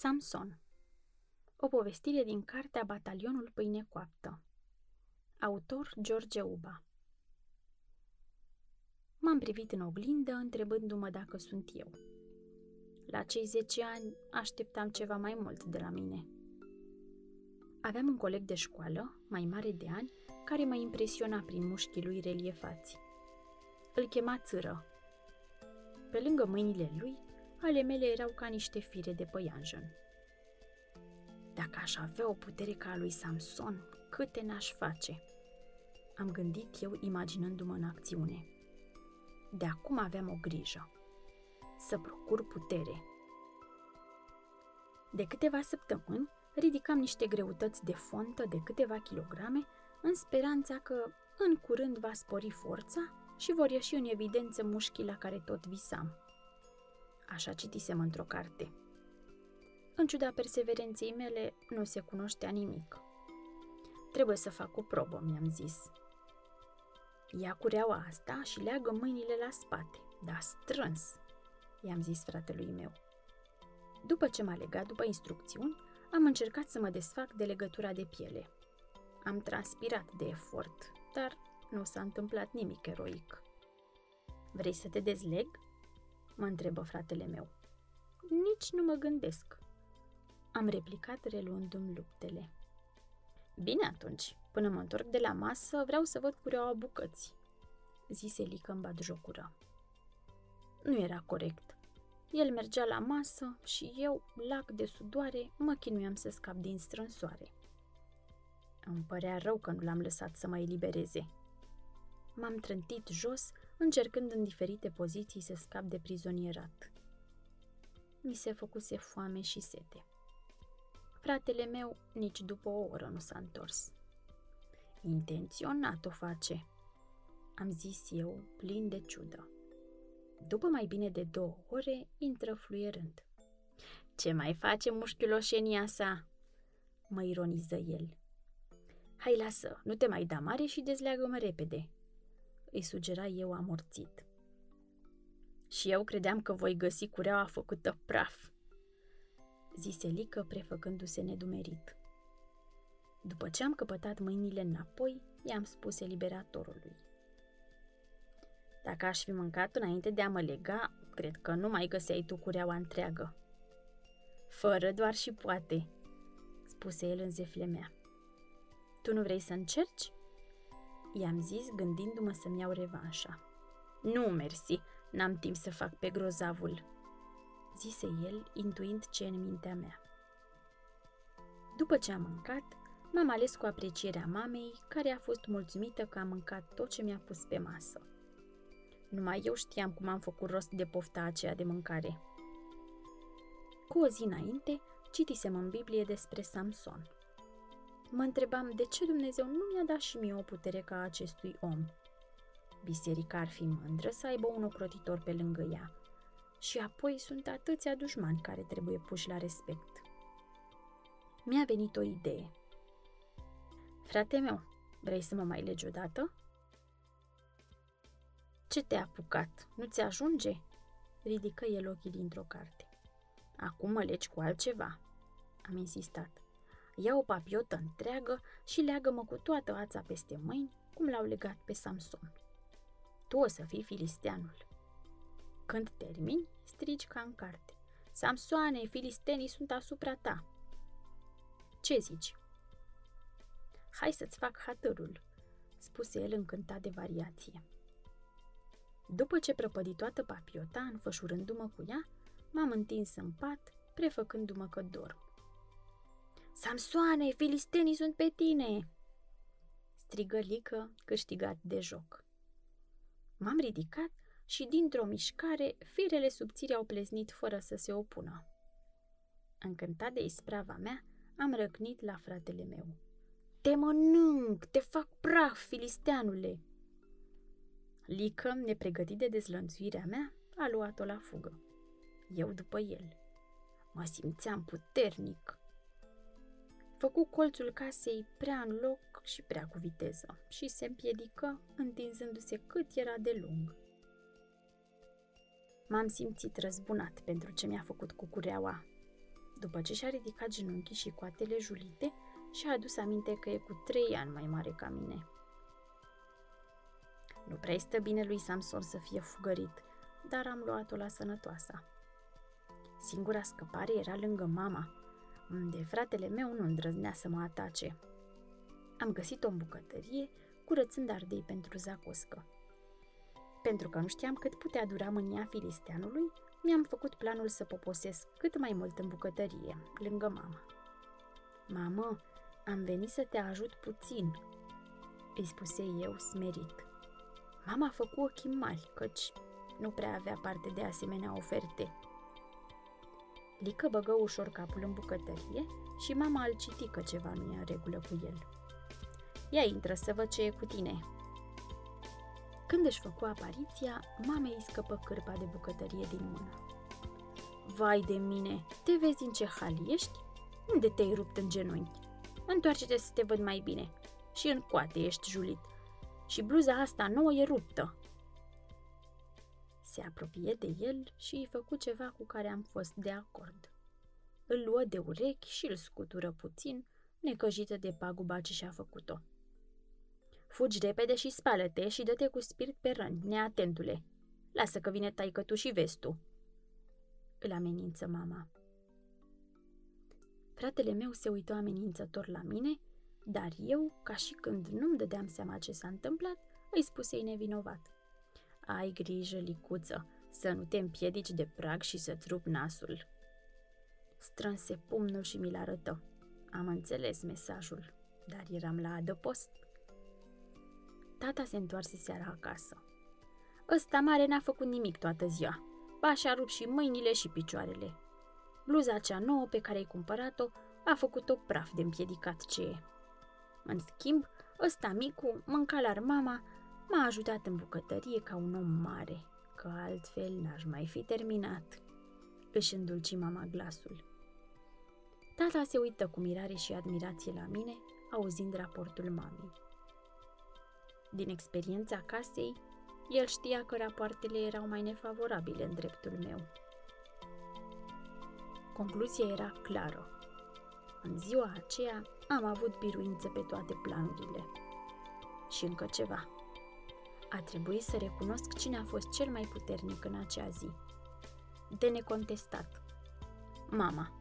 Samson O povestire din cartea Batalionul Pâine Coaptă Autor George Uba M-am privit în oglindă, întrebându-mă dacă sunt eu. La cei 10 ani așteptam ceva mai mult de la mine. Aveam un coleg de școală, mai mare de ani, care mă impresiona prin mușchii lui reliefați. Îl chema țără. Pe lângă mâinile lui, ale mele erau ca niște fire de păianjen. Dacă aș avea o putere ca a lui Samson, câte n-aș face? Am gândit eu imaginându-mă în acțiune. De acum aveam o grijă. Să procur putere. De câteva săptămâni ridicam niște greutăți de fontă de câteva kilograme în speranța că în curând va spori forța și vor ieși în evidență mușchii la care tot visam. Așa citisem într-o carte. În ciuda perseverenței mele, nu se cunoștea nimic. Trebuie să fac o probă, mi-am zis. Ia cureaua asta și leagă mâinile la spate, dar strâns, i-am zis fratelui meu. După ce m-a legat după instrucțiuni, am încercat să mă desfac de legătura de piele. Am transpirat de efort, dar nu s-a întâmplat nimic eroic. Vrei să te dezleg? mă întrebă fratele meu. Nici nu mă gândesc. Am replicat reluându-mi luptele. Bine atunci, până mă întorc de la masă, vreau să văd cureaua bucăți, zise Lică în jocură. Nu era corect. El mergea la masă și eu, lac de sudoare, mă chinuiam să scap din strânsoare. Îmi părea rău că nu l-am lăsat să mă elibereze. M-am trântit jos, încercând în diferite poziții să scap de prizonierat. Mi se făcuse foame și sete. Fratele meu nici după o oră nu s-a întors. Intenționat o face, am zis eu, plin de ciudă. După mai bine de două ore, intră fluierând. Ce mai face mușchiuloșenia sa? Mă ironiză el. Hai, lasă, nu te mai da mare și dezleagă-mă repede, îi sugera eu amorțit. Și eu credeam că voi găsi cureaua făcută praf, zise Lică prefăcându-se nedumerit. După ce am căpătat mâinile înapoi, i-am spus eliberatorului. Dacă aș fi mâncat înainte de a mă lega, cred că nu mai găseai tu cureaua întreagă. Fără doar și poate, spuse el în zeflemea. Tu nu vrei să încerci? I-am zis gândindu-mă să-mi iau revanșa. Nu, mersi, n-am timp să fac pe grozavul, zise el, intuind ce în mintea mea. După ce am mâncat, m-am ales cu aprecierea mamei, care a fost mulțumită că am mâncat tot ce mi-a pus pe masă. Numai eu știam cum am făcut rost de pofta aceea de mâncare. Cu o zi înainte, citisem în Biblie despre Samson. Mă întrebam de ce Dumnezeu nu mi-a dat și mie o putere ca acestui om. Biserica ar fi mândră să aibă un ocrotitor pe lângă ea. Și apoi sunt atâția dușmani care trebuie puși la respect. Mi-a venit o idee. Frate meu, vrei să mă mai legi odată? Ce te-a apucat? Nu ți ajunge? Ridică el ochii dintr-o carte. Acum mă legi cu altceva, am insistat. Ia o papiotă întreagă și leagă-mă cu toată ața peste mâini, cum l-au legat pe Samson. Tu o să fii filisteanul. Când termini, strigi ca în carte. Samsoane, filistenii sunt asupra ta. Ce zici? Hai să-ți fac hatărul, spuse el încântat de variație. După ce prăpădi toată papiota, înfășurându-mă cu ea, m-am întins în pat, prefăcându-mă că dorm. Samsoane, filistenii sunt pe tine!" strigă Lică, câștigat de joc. M-am ridicat și dintr-o mișcare, firele subțiri au pleznit fără să se opună. Încântat de isprava mea, am răcnit la fratele meu. Te mănânc, te fac praf, filisteanule! Lică, nepregătit de dezlănțuirea mea, a luat-o la fugă. Eu după el. Mă simțeam puternic. Făcu colțul casei prea în loc și prea cu viteză și se împiedică, întinzându-se cât era de lung. M-am simțit răzbunat pentru ce mi-a făcut cu cureaua, După ce și-a ridicat genunchii și coatele julite, și-a adus aminte că e cu trei ani mai mare ca mine. Nu prea stă bine lui Samson să fie fugărit, dar am luat-o la sănătoasa. Singura scăpare era lângă mama, unde fratele meu nu îndrăznea să mă atace. Am găsit-o în bucătărie, curățând ardei pentru zacuscă. Pentru că nu știam cât putea dura mânia filisteanului, mi-am făcut planul să poposesc cât mai mult în bucătărie, lângă mama. Mamă, am venit să te ajut puțin, îi spuse eu smerit. Mama a făcut ochii mari, căci nu prea avea parte de asemenea oferte. Lică băgă ușor capul în bucătărie și mama îl citi că ceva nu e în regulă cu el. Ia intră să văd ce e cu tine. Când își făcu apariția, mamei îi scăpă cârpa de bucătărie din mână. Vai de mine, te vezi în ce hal ești? Unde te-ai rupt în genunchi? Întoarce-te să te văd mai bine. Și în coate ești julit. Și bluza asta nouă e ruptă. Se apropie de el și îi făcu ceva cu care am fost de acord. Îl luă de urechi și îl scutură puțin, necăjită de paguba ce și-a făcut-o. Fugi repede și spală-te și dă-te cu spirit pe răni, neatentule. Lasă că vine taică tu și vezi tu. Îl amenință mama. Fratele meu se uită amenințător la mine, dar eu, ca și când nu-mi dădeam seama ce s-a întâmplat, îi spusei nevinovat. Ai grijă, licuță, să nu te împiedici de prag și să-ți rup nasul. Strânse pumnul și mi-l arătă. Am înțeles mesajul, dar eram la adăpost. Tata se întoarse seara acasă. Ăsta mare n-a făcut nimic toată ziua. Ba și-a rupt și mâinile și picioarele. Bluza cea nouă pe care ai cumpărat-o a făcut-o praf de împiedicat ce e. În schimb, ăsta micu, mânca la mama, m-a ajutat în bucătărie ca un om mare, că altfel n-aș mai fi terminat. Își îndulci mama glasul. Tata se uită cu mirare și admirație la mine, auzind raportul mamei. Din experiența casei, el știa că rapoartele erau mai nefavorabile în dreptul meu. Concluzia era clară. În ziua aceea am avut biruință pe toate planurile. Și încă ceva. A trebuit să recunosc cine a fost cel mai puternic în acea zi. De necontestat. Mama.